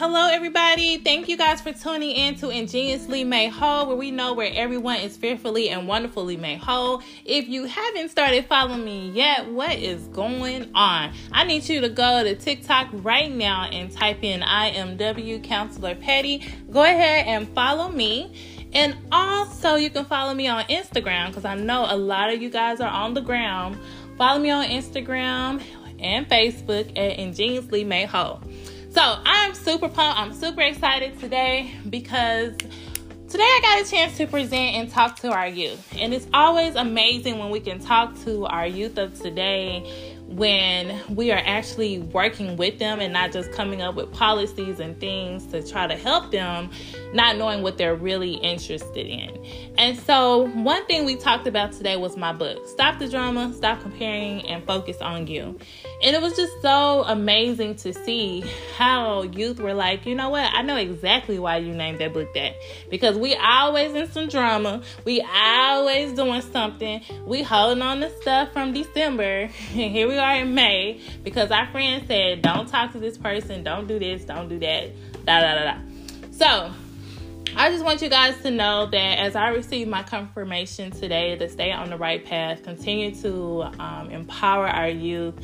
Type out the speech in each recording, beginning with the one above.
Hello, everybody. Thank you guys for tuning in to Ingeniously Made Whole, where we know where everyone is fearfully and wonderfully made whole. If you haven't started following me yet, what is going on? I need you to go to TikTok right now and type in IMW Counselor Petty. Go ahead and follow me. And also, you can follow me on Instagram because I know a lot of you guys are on the ground. Follow me on Instagram and Facebook at Ingeniously Made Whole. So I'm super pumped. I'm super excited today because today I got a chance to present and talk to our youth. And it's always amazing when we can talk to our youth of today when we are actually working with them and not just coming up with policies and things to try to help them, not knowing what they're really interested in. And so, one thing we talked about today was my book Stop the Drama, Stop Comparing, and Focus on You. And it was just so amazing to see how youth were like, you know what? I know exactly why you named that book that. Because we always in some drama. We always doing something. We holding on to stuff from December. And here we are in May because our friend said, don't talk to this person, don't do this, don't do that, da da da da. So I just want you guys to know that as I receive my confirmation today to stay on the right path, continue to um, empower our youth,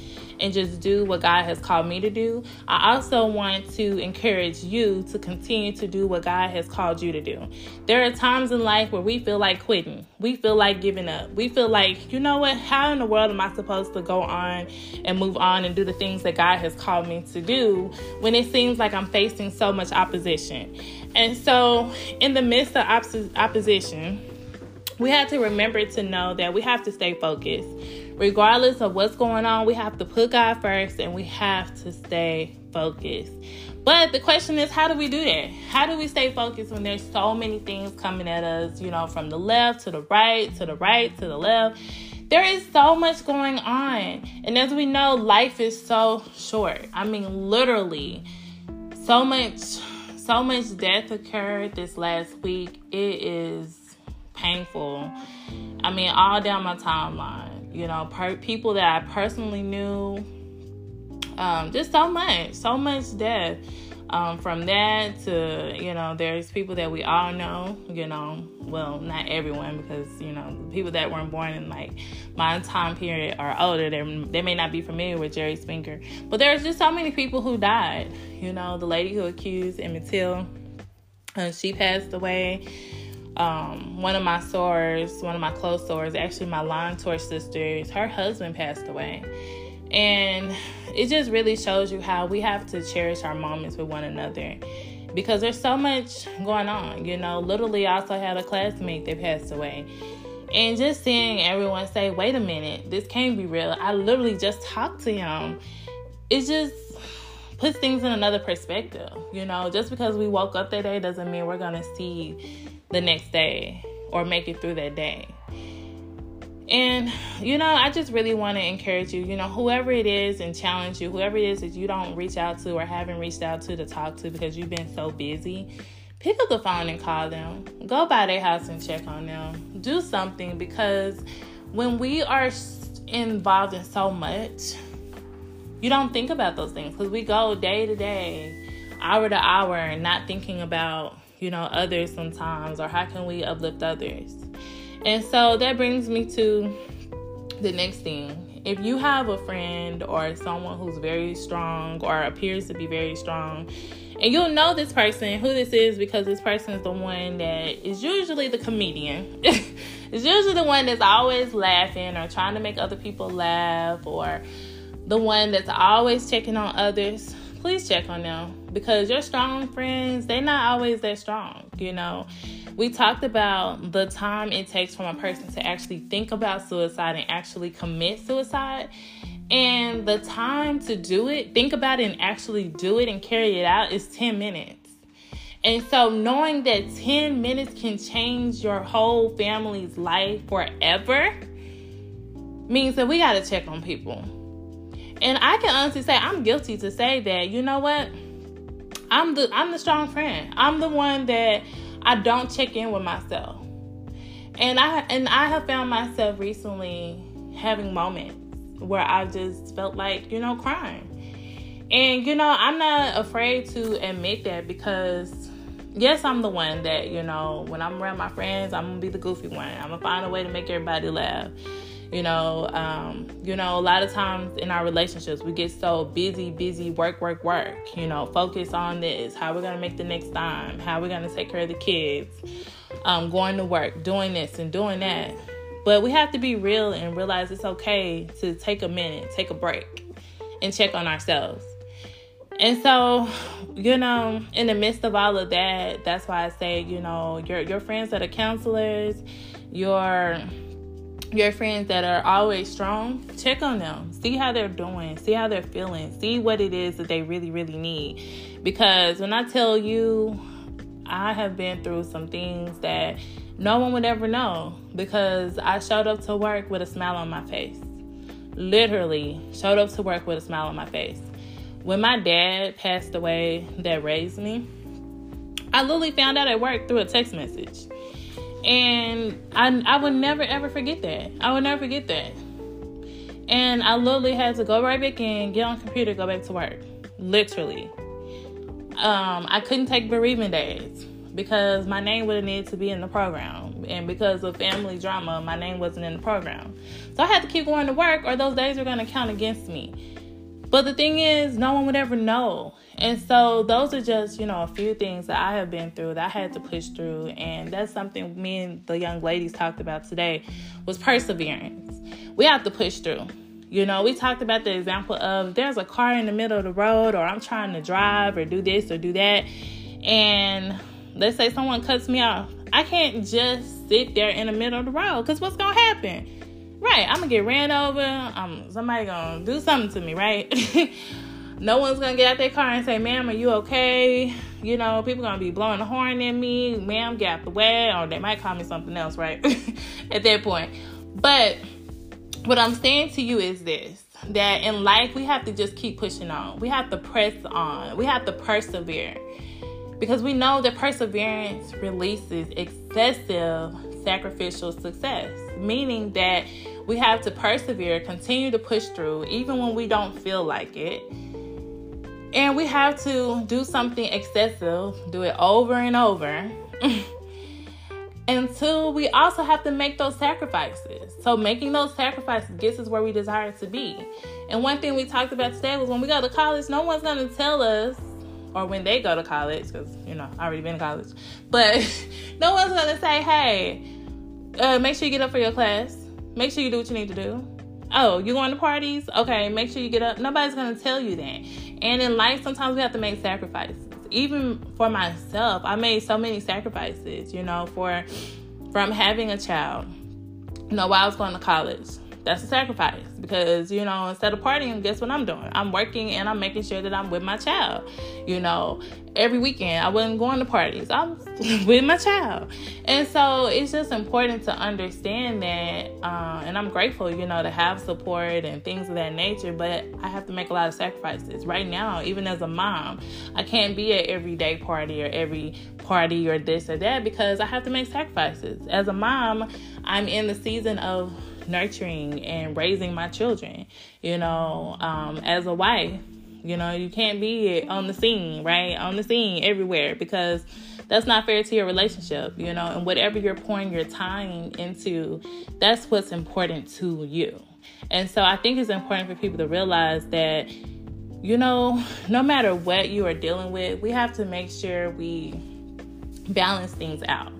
and just do what God has called me to do, I also want to encourage you to continue to do what God has called you to do. There are times in life where we feel like quitting, we feel like giving up, we feel like, you know what, how in the world am I supposed to go on and move on and do the things that God has called me to do when it seems like I'm facing so much opposition? And so, in the midst of opposition, we have to remember to know that we have to stay focused. Regardless of what's going on, we have to put God first and we have to stay focused. But the question is, how do we do that? How do we stay focused when there's so many things coming at us, you know, from the left to the right, to the right, to the left? There is so much going on. And as we know, life is so short. I mean, literally, so much so much death occurred this last week. It is painful. I mean, all down my timeline. You know, per- people that I personally knew. Um, just so much, so much death. Um, from that to, you know, there's people that we all know, you know, well, not everyone because, you know, people that weren't born in like my time period are older. They they may not be familiar with Jerry Springer. But there's just so many people who died. You know, the lady who accused Emmett Till, uh, she passed away. Um, one of my sorors, one of my close sorors, actually my line tour sisters, her husband passed away. And it just really shows you how we have to cherish our moments with one another because there's so much going on. You know, literally, I also had a classmate that passed away. And just seeing everyone say, wait a minute, this can't be real. I literally just talked to him. It just puts things in another perspective. You know, just because we woke up that day doesn't mean we're going to see the next day or make it through that day. And, you know, I just really want to encourage you, you know, whoever it is and challenge you, whoever it is that you don't reach out to or haven't reached out to to talk to because you've been so busy, pick up the phone and call them. Go by their house and check on them. Do something because when we are involved in so much, you don't think about those things because we go day to day, hour to hour, and not thinking about, you know, others sometimes or how can we uplift others. And so that brings me to the next thing. If you have a friend or someone who's very strong or appears to be very strong, and you'll know this person, who this is, because this person is the one that is usually the comedian. it's usually the one that's always laughing or trying to make other people laugh or the one that's always checking on others. Please check on them because your strong friends, they're not always that strong, you know we talked about the time it takes from a person to actually think about suicide and actually commit suicide. And the time to do it, think about it and actually do it and carry it out is 10 minutes. And so, knowing that 10 minutes can change your whole family's life forever means that we got to check on people. And I can honestly say I'm guilty to say that, you know what? I'm the I'm the strong friend. I'm the one that I don't check in with myself. And I and I have found myself recently having moments where I just felt like, you know, crying. And you know, I'm not afraid to admit that because yes, I'm the one that, you know, when I'm around my friends, I'm gonna be the goofy one. I'm gonna find a way to make everybody laugh. You know, um, you know, a lot of times in our relationships, we get so busy, busy, work, work, work. You know, focus on this, how we're gonna make the next time, how we're gonna take care of the kids, um, going to work, doing this and doing that. But we have to be real and realize it's okay to take a minute, take a break, and check on ourselves. And so, you know, in the midst of all of that, that's why I say, you know, your your friends that are counselors, your your friends that are always strong, check on them. See how they're doing. See how they're feeling. See what it is that they really, really need. Because when I tell you, I have been through some things that no one would ever know because I showed up to work with a smile on my face. Literally, showed up to work with a smile on my face. When my dad passed away, that raised me, I literally found out at work through a text message. And I, I would never ever forget that. I would never forget that. And I literally had to go right back in, get on computer, go back to work. Literally. Um, I couldn't take bereavement days because my name would have needed to be in the program. And because of family drama, my name wasn't in the program. So I had to keep going to work or those days were going to count against me. But the thing is, no one would ever know. And so those are just, you know, a few things that I have been through that I had to push through. And that's something me and the young ladies talked about today was perseverance. We have to push through. You know, we talked about the example of there's a car in the middle of the road, or I'm trying to drive or do this or do that. And let's say someone cuts me off. I can't just sit there in the middle of the road because what's going to happen? Right, I'm gonna get ran over. Um, somebody gonna do something to me, right? no one's gonna get out their car and say, "Ma'am, are you okay?" You know, people gonna be blowing the horn at me, "Ma'am, get out the way," or they might call me something else, right? at that point. But what I'm saying to you is this: that in life we have to just keep pushing on. We have to press on. We have to persevere because we know that perseverance releases excessive sacrificial success, meaning that we have to persevere, continue to push through, even when we don't feel like it. And we have to do something excessive, do it over and over. until we also have to make those sacrifices. So making those sacrifices gets us where we desire to be. And one thing we talked about today was when we go to college, no one's gonna tell us, or when they go to college, because you know I already been to college, but no one's gonna say, "Hey, uh, make sure you get up for your class. Make sure you do what you need to do. Oh, you going to parties? Okay, make sure you get up. Nobody's gonna tell you that. And in life, sometimes we have to make sacrifices. Even for myself, I made so many sacrifices. You know, for from having a child. You know, while I was going to college, that's a sacrifice because you know instead of partying guess what i'm doing? I'm working and i'm making sure that i'm with my child. You know every weekend i wasn't going to parties. I'm with my child. And so it's just important to understand that uh, and i'm grateful you know to have support and things of that nature but i have to make a lot of sacrifices. Right now even as a mom i can't be at every day party or every party or this or that because i have to make sacrifices. As a mom i'm in the season of nurturing and raising my children. You know, um, as a wife, you know, you can't be on the scene, right? On the scene everywhere because that's not fair to your relationship, you know, and whatever you're pouring your time into, that's what's important to you. And so I think it's important for people to realize that, you know, no matter what you are dealing with, we have to make sure we balance things out.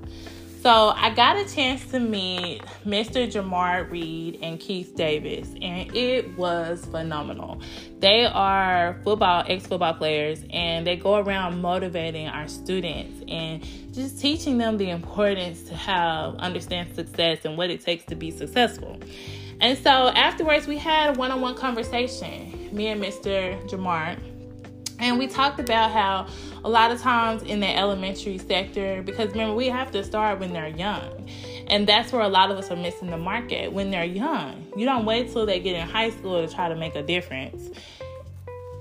So I got a chance to meet Mr. Jamar Reed and Keith Davis, and it was phenomenal. They are football, ex football players, and they go around motivating our students and just teaching them the importance to have understand success and what it takes to be successful. And so afterwards, we had a one on one conversation, me and Mr. Jamar and we talked about how a lot of times in the elementary sector, because remember, we have to start when they're young. And that's where a lot of us are missing the market when they're young. You don't wait till they get in high school to try to make a difference.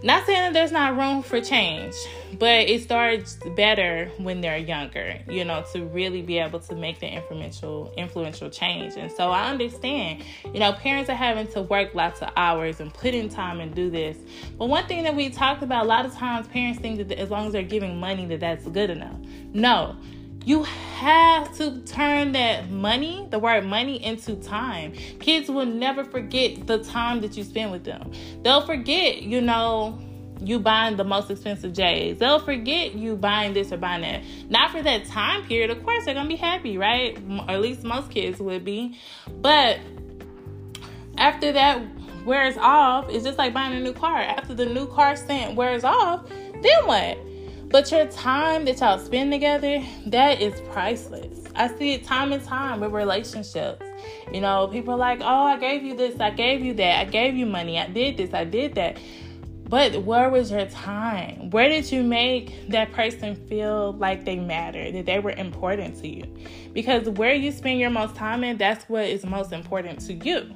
Not saying that there's not room for change, but it starts better when they're younger, you know, to really be able to make the influential influential change. And so I understand, you know, parents are having to work lots of hours and put in time and do this. But one thing that we talked about a lot of times parents think that as long as they're giving money that that's good enough. No you have to turn that money, the word money, into time. Kids will never forget the time that you spend with them. They'll forget, you know, you buying the most expensive J's. They'll forget you buying this or buying that. Not for that time period. Of course, they're gonna be happy, right? Or at least most kids would be. But after that wears off, it's just like buying a new car. After the new car scent wears off, then what? But your time that y'all spend together, that is priceless. I see it time and time with relationships. You know, people like, oh, I gave you this, I gave you that, I gave you money, I did this, I did that. But where was your time? Where did you make that person feel like they matter, that they were important to you? Because where you spend your most time in, that's what is most important to you.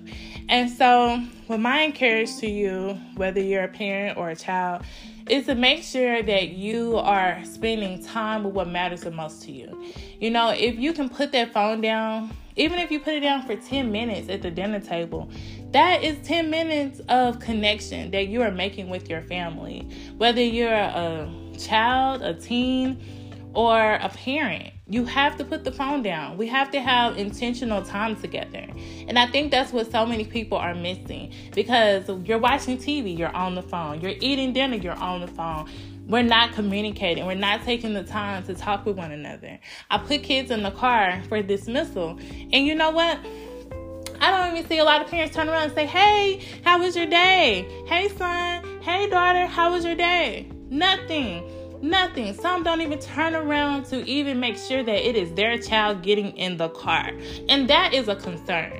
And so, what my encourage to you, whether you're a parent or a child, is to make sure that you are spending time with what matters the most to you. You know, if you can put that phone down, even if you put it down for 10 minutes at the dinner table, that is 10 minutes of connection that you are making with your family. Whether you're a child, a teen, or a parent, you have to put the phone down. We have to have intentional time together. And I think that's what so many people are missing because you're watching TV, you're on the phone. You're eating dinner, you're on the phone. We're not communicating. We're not taking the time to talk with one another. I put kids in the car for dismissal. And you know what? I don't even see a lot of parents turn around and say, Hey, how was your day? Hey, son. Hey, daughter, how was your day? Nothing. Nothing. Some don't even turn around to even make sure that it is their child getting in the car. And that is a concern.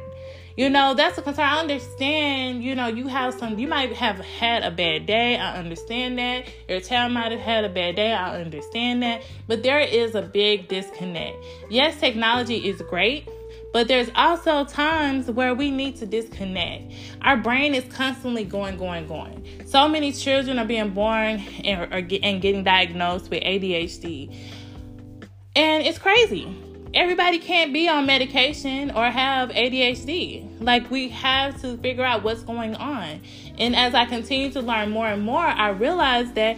You know, that's a concern. I understand, you know, you have some, you might have had a bad day. I understand that. Your child might have had a bad day. I understand that. But there is a big disconnect. Yes, technology is great but there's also times where we need to disconnect. Our brain is constantly going, going, going. So many children are being born and, and getting diagnosed with ADHD. And it's crazy. Everybody can't be on medication or have ADHD. Like, we have to figure out what's going on. And as I continue to learn more and more, I realize that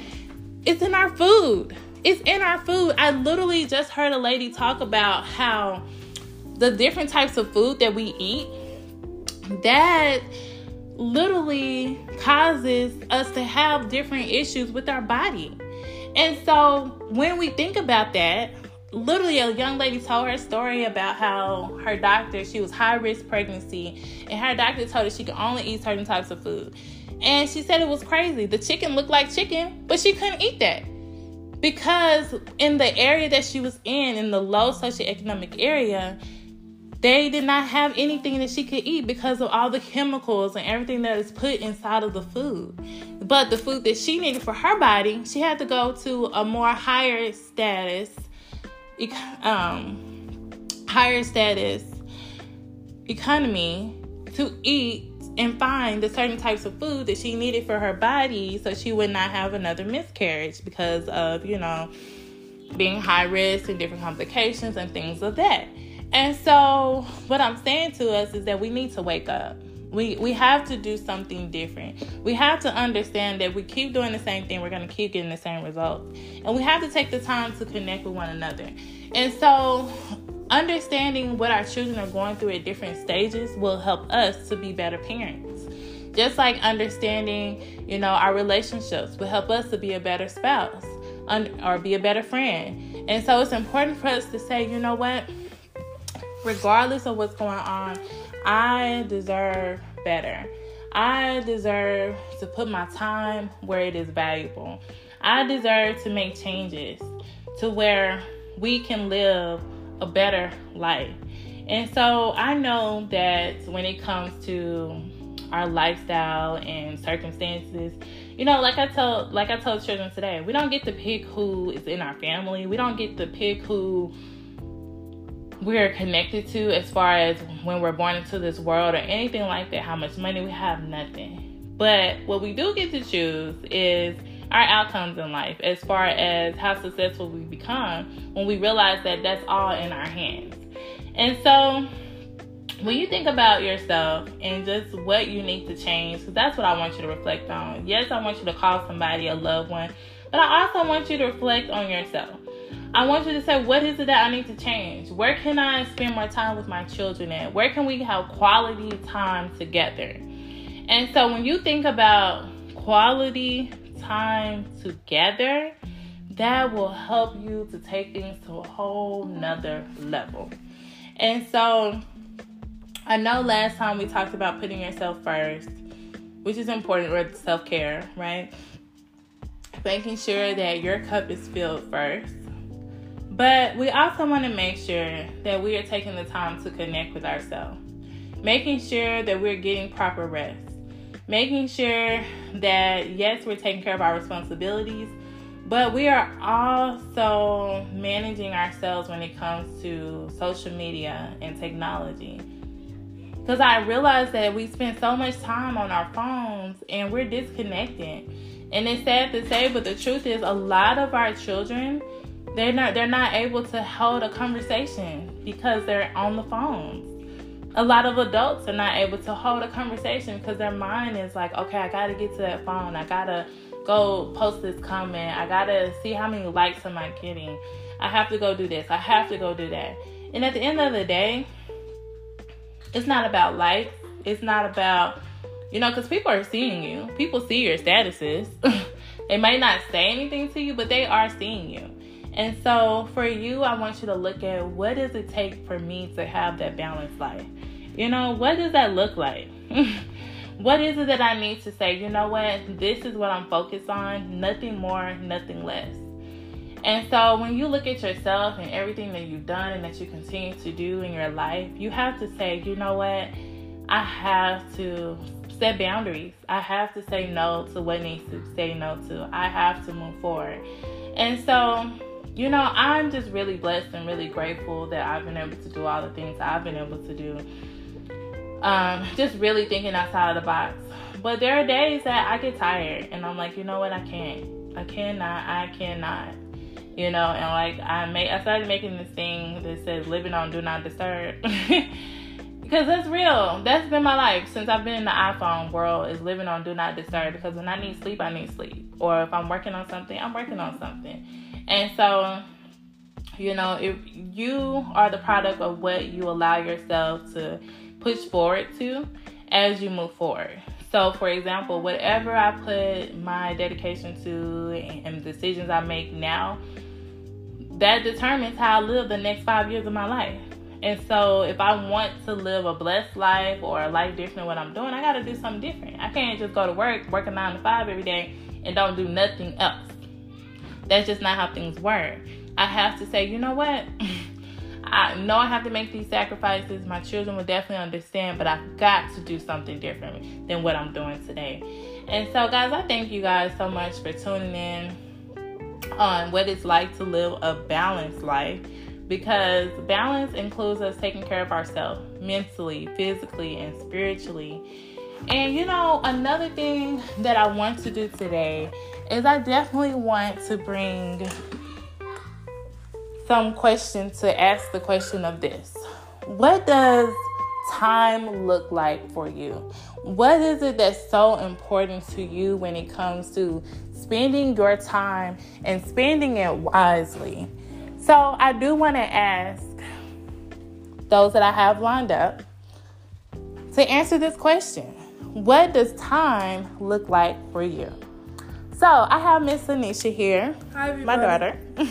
it's in our food. It's in our food. I literally just heard a lady talk about how the different types of food that we eat, that literally causes us to have different issues with our body. And so when we think about that, literally a young lady told her story about how her doctor, she was high risk pregnancy, and her doctor told her she could only eat certain types of food. And she said it was crazy. The chicken looked like chicken, but she couldn't eat that. Because in the area that she was in, in the low socioeconomic area, they did not have anything that she could eat because of all the chemicals and everything that is put inside of the food. But the food that she needed for her body, she had to go to a more higher status, um, higher status economy to eat and find the certain types of food that she needed for her body so she would not have another miscarriage because of, you know, being high risk and different complications and things of that. And so, what I'm saying to us is that we need to wake up. We we have to do something different. We have to understand that we keep doing the same thing, we're going to keep getting the same results. And we have to take the time to connect with one another. And so, understanding what our children are going through at different stages will help us to be better parents. Just like understanding, you know, our relationships will help us to be a better spouse or be a better friend. And so it's important for us to say, you know what? Regardless of what's going on, I deserve better. I deserve to put my time where it is valuable. I deserve to make changes to where we can live a better life. And so I know that when it comes to our lifestyle and circumstances, you know, like I told like I told children today, we don't get to pick who is in our family. We don't get to pick who we're connected to as far as when we're born into this world or anything like that, how much money we have, nothing. But what we do get to choose is our outcomes in life as far as how successful we become when we realize that that's all in our hands. And so when you think about yourself and just what you need to change, because that's what I want you to reflect on. Yes, I want you to call somebody a loved one, but I also want you to reflect on yourself. I want you to say, what is it that I need to change? Where can I spend more time with my children at? Where can we have quality time together? And so when you think about quality time together, that will help you to take things to a whole nother level. And so I know last time we talked about putting yourself first, which is important with self care, right? Making sure that your cup is filled first. But we also want to make sure that we are taking the time to connect with ourselves, making sure that we're getting proper rest, making sure that, yes, we're taking care of our responsibilities, but we are also managing ourselves when it comes to social media and technology. Because I realize that we spend so much time on our phones and we're disconnected. And it's sad to say, but the truth is a lot of our children they're not they're not able to hold a conversation because they're on the phones. A lot of adults are not able to hold a conversation because their mind is like, okay, I gotta get to that phone. I gotta go post this comment. I gotta see how many likes am I getting. I have to go do this. I have to go do that. And at the end of the day, it's not about likes. It's not about, you know, because people are seeing you. People see your statuses. they might not say anything to you, but they are seeing you. And so for you, I want you to look at what does it take for me to have that balanced life? You know, what does that look like? what is it that I need to say, you know what, this is what I'm focused on, nothing more, nothing less. And so when you look at yourself and everything that you've done and that you continue to do in your life, you have to say, you know what, I have to set boundaries. I have to say no to what needs to say no to. I have to move forward. And so, you know, I'm just really blessed and really grateful that I've been able to do all the things I've been able to do um, just really thinking outside of the box. But there are days that I get tired and I'm like, you know what, I can't. I cannot, I cannot. You know, and like I made I started making this thing that says living on do not disturb. because that's real. That's been my life since I've been in the iPhone world is living on do not disturb because when I need sleep, I need sleep. Or if I'm working on something, I'm working on something. And so, you know, if you are the product of what you allow yourself to push forward to as you move forward. So, for example, whatever I put my dedication to and decisions I make now, that determines how I live the next five years of my life. And so, if I want to live a blessed life or a life different than what I'm doing, I got to do something different. I can't just go to work, work a nine to five every day, and don't do nothing else. That's just not how things work. I have to say, you know what? I know I have to make these sacrifices. My children will definitely understand, but I've got to do something different than what I'm doing today. And so, guys, I thank you guys so much for tuning in on what it's like to live a balanced life because balance includes us taking care of ourselves mentally, physically, and spiritually. And you know, another thing that I want to do today is I definitely want to bring some question to ask the question of this What does time look like for you? What is it that's so important to you when it comes to spending your time and spending it wisely? So, I do want to ask those that I have lined up to answer this question What does time look like for you? So, I have Miss Anisha here, Hi, my daughter.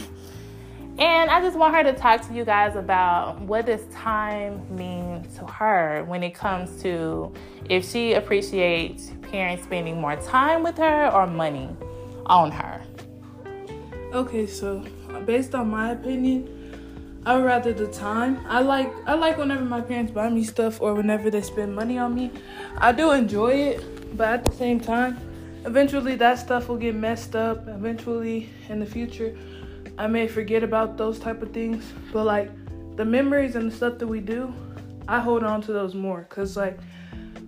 And I just want her to talk to you guys about what does time mean to her when it comes to if she appreciates parents spending more time with her or money on her. Okay, so based on my opinion, I would rather the time. I like I like whenever my parents buy me stuff or whenever they spend money on me. I do enjoy it, but at the same time, eventually that stuff will get messed up. Eventually in the future, I may forget about those type of things, but like the memories and the stuff that we do, I hold on to those more cuz like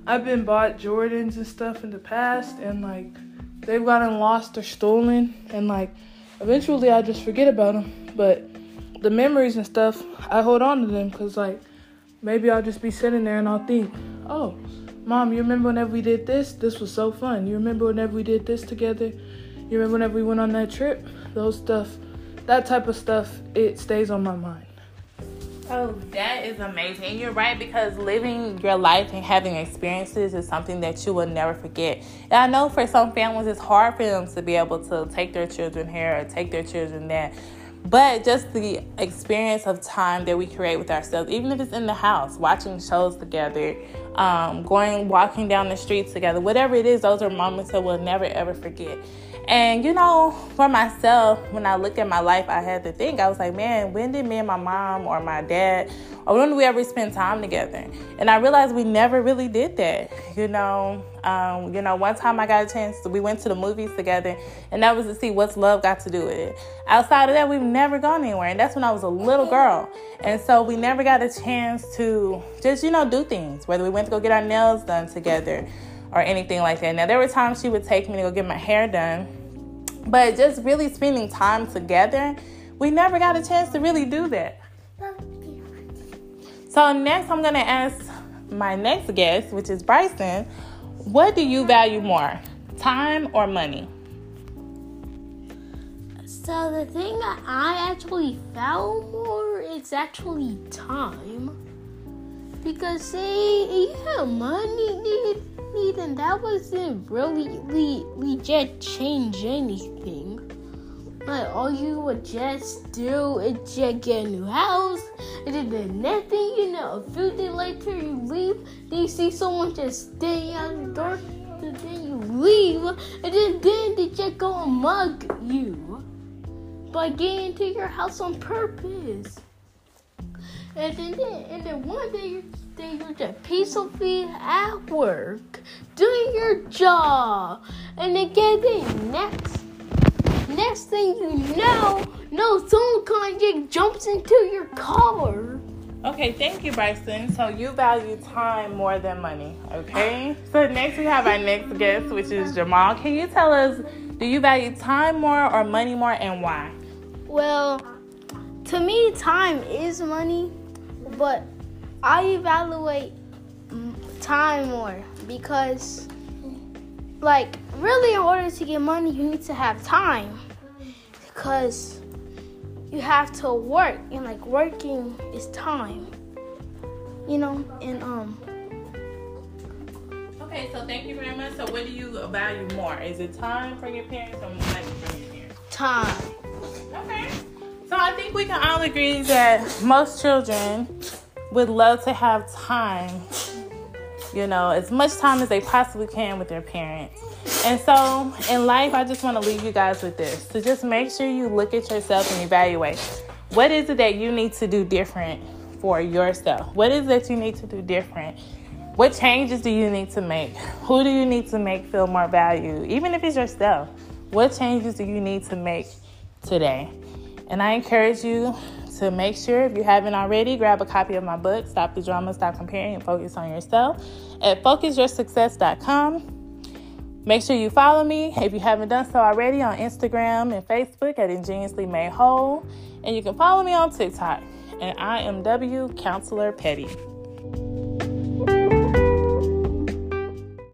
I've been bought Jordans and stuff in the past, and like they've gotten lost or stolen, and like eventually I just forget about them. But the memories and stuff, I hold on to them because like maybe I'll just be sitting there and I'll think, oh, mom, you remember whenever we did this? This was so fun. You remember whenever we did this together? You remember whenever we went on that trip? Those stuff, that type of stuff, it stays on my mind. Oh, that is amazing. And you're right because living your life and having experiences is something that you will never forget. And I know for some families it's hard for them to be able to take their children here or take their children there. But just the experience of time that we create with ourselves, even if it's in the house, watching shows together, um, going walking down the streets together, whatever it is, those are moments that we'll never ever forget. And you know, for myself, when I look at my life, I had to think, I was like, man, when did me and my mom or my dad, or when did we ever spend time together? And I realized we never really did that. You know, um, you know, one time I got a chance, to, we went to the movies together, and that was to see what's love got to do with it. Outside of that, we've never gone anywhere, and that's when I was a little girl. And so we never got a chance to just, you know, do things, whether we went to go get our nails done together or anything like that. Now, there were times she would take me to go get my hair done but just really spending time together, we never got a chance to really do that. So, next, I'm to ask my next guest, which is Bryson, what do you value more, time or money? So, the thing that I actually value more is actually time. Because, say, have money, then that wasn't really le- legit change anything. Like all you would just do is just get a new house, and then the next thing you know, a few days later you leave, then you see someone just staying out the door, and then you leave, and then, then they just go and mug you by getting into your house on purpose. And then, and then one day you're then you're just peacefully at work, doing your job, and again, then next, next thing you know, no, someone kind of jumps into your car. Okay, thank you, Bryson. So you value time more than money, okay? So next we have our next guest, which is Jamal. Can you tell us, do you value time more or money more, and why? Well, to me, time is money, but I evaluate time more because, like, really, in order to get money, you need to have time because you have to work, and like, working is time, you know, and um. Okay, so thank you very much. So, what do you value more? Is it time for your parents or money from your parents? Time. Okay. So, I think we can all agree that most children would love to have time, you know, as much time as they possibly can with their parents. And so in life, I just want to leave you guys with this. So just make sure you look at yourself and evaluate what is it that you need to do different for yourself? What is it that you need to do different? What changes do you need to make? Who do you need to make feel more valued? Even if it's yourself, what changes do you need to make today? And I encourage you to make sure, if you haven't already, grab a copy of my book, Stop the Drama, Stop Comparing, and Focus on Yourself at focusyoursuccess.com. Make sure you follow me if you haven't done so already on Instagram and Facebook at Ingeniously Made Whole. And you can follow me on TikTok, and IMW Counselor Petty.